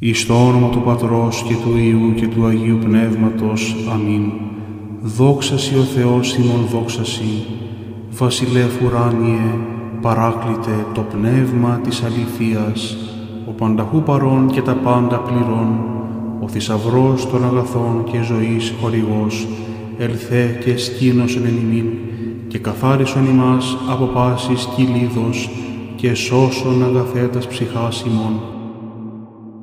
Εις το όνομα του Πατρός και του Υιού και του Αγίου Πνεύματος. Αμήν. Δόξα Σοι ο Θεός ημών δόξα Σοι. Βασιλεύ ουράνιε, παράκλητε το πνεύμα της αληθείας, ο πανταχού παρών και τα πάντα πληρών, ο θησαυρός των αγαθών και ζωής χορηγός, ελθέ και σκήνωσον εν ημίν, και καθάρισον ημάς από πάσης κυλίδος, και σώσον αγαθέτας ψυχάς ημών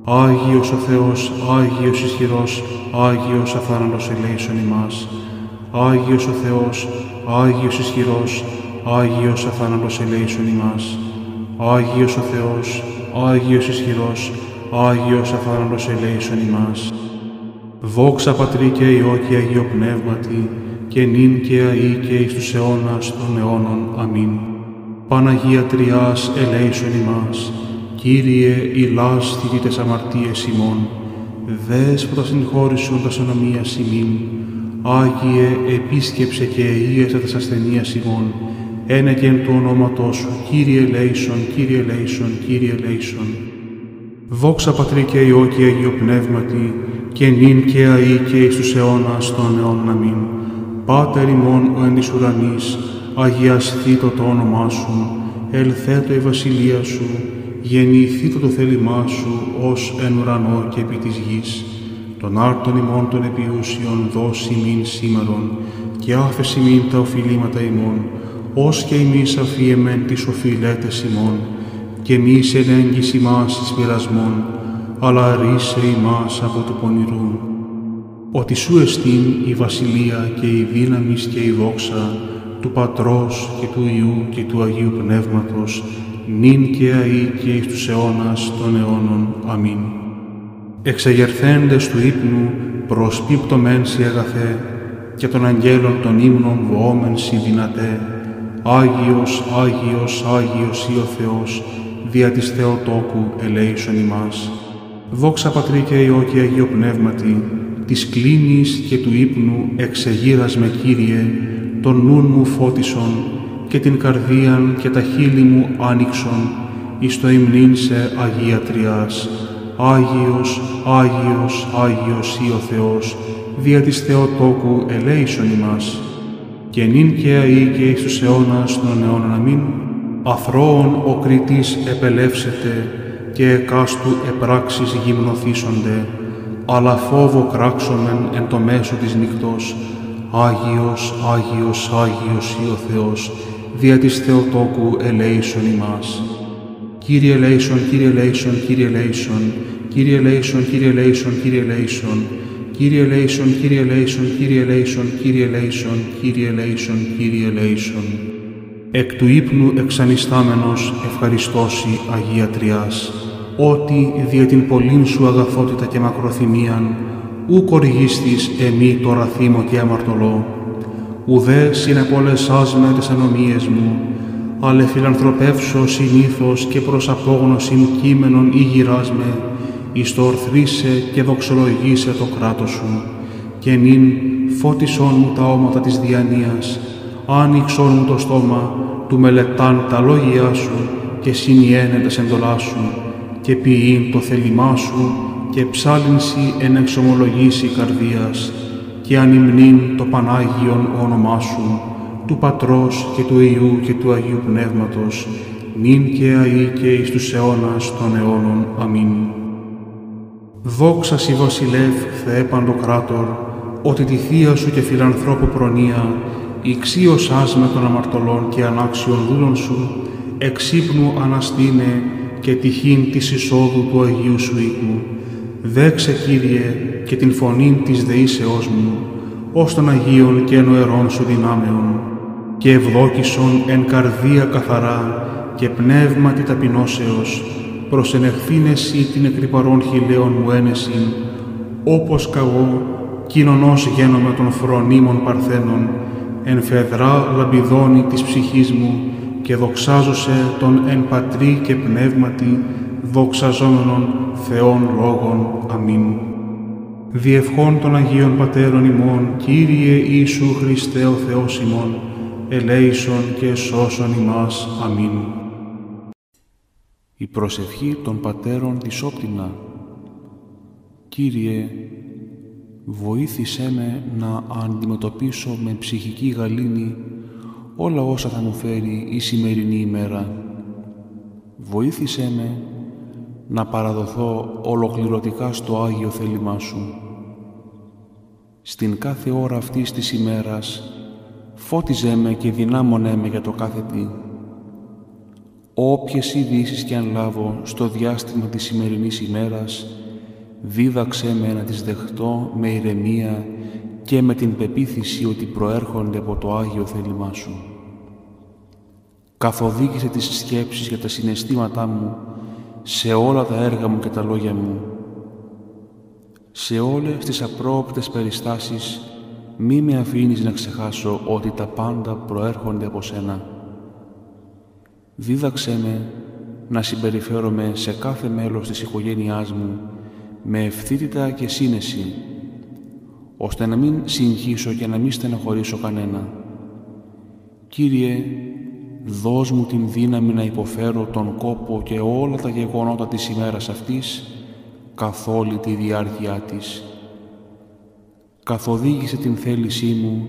Άγιος ο Θεός, Άγιος ισχυρός, Άγιος αθάνατος ελέησον ημάς. Άγιος ο Θεός, Άγιος ισχυρός, Άγιος αθάνατος ελέησον ημάς. Άγιος ο Θεός, Άγιος ισχυρός, Άγιος αθάνατος ελέησον ημάς. Δόξα Πατρί και Υιό και Αγίο Πνεύματι, και νυν και αεί και εις τους αιώνας των αιώνων. Αμήν. Παναγία Τριάς ελέησον ημάς. Κύριε, ηλάσθητη τες αμαρτίες ημών, δέσποτα συγχώρησον τα σωνομία ημίν, Άγιε, επίσκεψε και αΐεσα τας ασθενείας ημών, ένα και εν του ονόματός σου, Κύριε Λέησον, Κύριε Λέησον, Κύριε Λέησον. Δόξα Πατρί και Υιό και Αγίο Πνεύματι, και νυν και αΐ και εις τους αιώνας των αιώνων αμήν. Πάτερ ημών ο εν της ουρανής, αγιαστήτω το όνομά σου, ελθέτω η βασιλεία σου, γεννηθήτω το θέλημά σου ως εν ουρανό και επί της γης. Τον άρτον ημών των επιούσιων δώσει μην σήμερον και άφεση μην τα οφειλήματα ημών, ως και εμείς αφιεμεν τις οφειλέτες ημών, και μη σε ελέγγυς ημάς εις πειρασμών, αλλά ρίσε ημάς από του πονηρού. Ότι σου εστίν η βασιλεία και η δύναμη και η δόξα του Πατρός και του Υιού και του Αγίου Πνεύματος, νυν και αΐ και εις τους αιώνας των αιώνων. Αμήν. Εξεγερθέντες του ύπνου προσπίπτωμεν σοι αγαθέ και των αγγέλων των ύμνων βοόμεν σοι δυνατέ. Άγιος, Άγιος, Άγιος ή ο Θεός, δια της Θεοτόκου ελέησον ημάς. Δόξα Πατρί και Υιό και Αγίο Πνεύματι, της κλίνης και του ύπνου εξεγείρας με Κύριε, τον νουν μου φώτισον και την καρδίαν και τα χείλη μου άνοιξον εις το υμνήν σε Αγία Τριάς. Άγιος, Άγιος, Άγιος ή ο Θεός, δια της Θεοτόκου ελέησον ημάς. Και νυν και αεί και εις τους αιώνας των αιώνων αμήν, αθρώων ο κριτής επελεύσεται και εκάστου επράξεις γυμνοθήσονται, αλλά φόβο κράξομεν εν το μέσο της νυχτός, Άγιος, Άγιος, Άγιος ή ο Θεός, δια της Θεοτόκου ελέησον ημάς. Κύριε ελέησον, Κύριε ελέησον, Κύριε ελέησον, Κύριε ελέησον, Κύριε ελέησον, Κύριε ελέησον, Κύριε ελέησον, Κύριε ελέησον, Κύριε ελέησον, Κύριε ελέησον, Κύριε ελέησον, Κύριε ελέησον. Εκ του ύπνου εξανιστάμενος ευχαριστώσει Αγία Τριάς, ότι δια την πολλήν σου αγαθότητα και μακροθυμίαν, ου κοργίστης εμή τώρα θύμω και αμαρτωλό, ουδές συνεπόλεσάς με τις ανομίες μου, αλλά φιλανθρωπεύσω συνήθως και προς απόγνωσιν κείμενον ή γυράς με, εις το ορθρίσε και δοξολογήσε το κράτος σου, και νυν φώτισόν μου τα όματα της διανοίας, άνοιξόν μου το στόμα, του μελετάν τα λόγια σου και συνιένε τα εντολά σου, και ποιήν το θέλημά σου και ψάλινση εν εξομολογήσει καρδίας, και ανυμνήν το Πανάγιον όνομά Σου, του Πατρός και του Υιού και του Αγίου Πνεύματος, νυν και αεί και εις τους αιώνας των αιώνων. Αμήν. Δόξα Σοι Βασιλεύ Θεέ Παντοκράτορ, ότι τη Θεία Σου και φιλανθρώπου προνοία, ηξίωσάς με των αμαρτωλών και ανάξιων δούλων Σου, εξύπνου αναστήνε και τυχήν της εισόδου του Αγίου Σου οίκου. Δέξε, Κύριε, και την φωνήν της δεήσεώς μου, ως των Αγίων και νοερών σου δυνάμεων, και ευδόκησον εν καρδία καθαρά και πνεύματι ταπεινώσεως, προσενεχθήν εσύ την εκρυπαρών χιλέων μου ένεσιν, όπως καγώ κοινωνός γένομαι των φρονίμων παρθένων, εν φεδρά λαμπιδόνη της ψυχής μου, και δοξάζωσε τον εν πατρί και πνεύματι, δοξαζόμενον Θεών Λόγων. Αμήν διευχών των Αγίων Πατέρων ημών, Κύριε Ιησού Χριστέ ο Θεός ημών, ελέησον και σώσον ημάς. Αμήν. Η προσευχή των Πατέρων της Όπτινα Κύριε, βοήθησέ με να αντιμετωπίσω με ψυχική γαλήνη όλα όσα θα μου φέρει η σημερινή ημέρα. Βοήθησέ με να παραδοθώ ολοκληρωτικά στο Άγιο θέλημά Σου. Στην κάθε ώρα αυτής της ημέρας φώτιζέ με και δυνάμωνέ με για το κάθε τι. Όποιες ειδήσεις και αν λάβω στο διάστημα της σημερινής ημέρας, δίδαξέ με να τις δεχτώ με ηρεμία και με την πεποίθηση ότι προέρχονται από το Άγιο θέλημά Σου. Καθοδήγησε τις σκέψεις για τα συναισθήματά μου σε όλα τα έργα μου και τα λόγια μου. Σε όλες τις απρόοπτες περιστάσεις μη με αφήνεις να ξεχάσω ότι τα πάντα προέρχονται από Σένα. Δίδαξέ με να συμπεριφέρομαι σε κάθε μέλος της οικογένειάς μου με ευθύτητα και σύνεση, ώστε να μην συγχύσω και να μην στενοχωρήσω κανένα. Κύριε, δώσ' μου την δύναμη να υποφέρω τον κόπο και όλα τα γεγονότα της ημέρας αυτής καθ' όλη τη διάρκεια της. Καθοδήγησε την θέλησή μου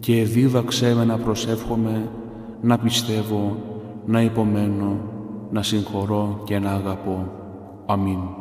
και δίδαξέ με να προσεύχομαι, να πιστεύω, να υπομένω, να συγχωρώ και να αγαπώ. Αμήν.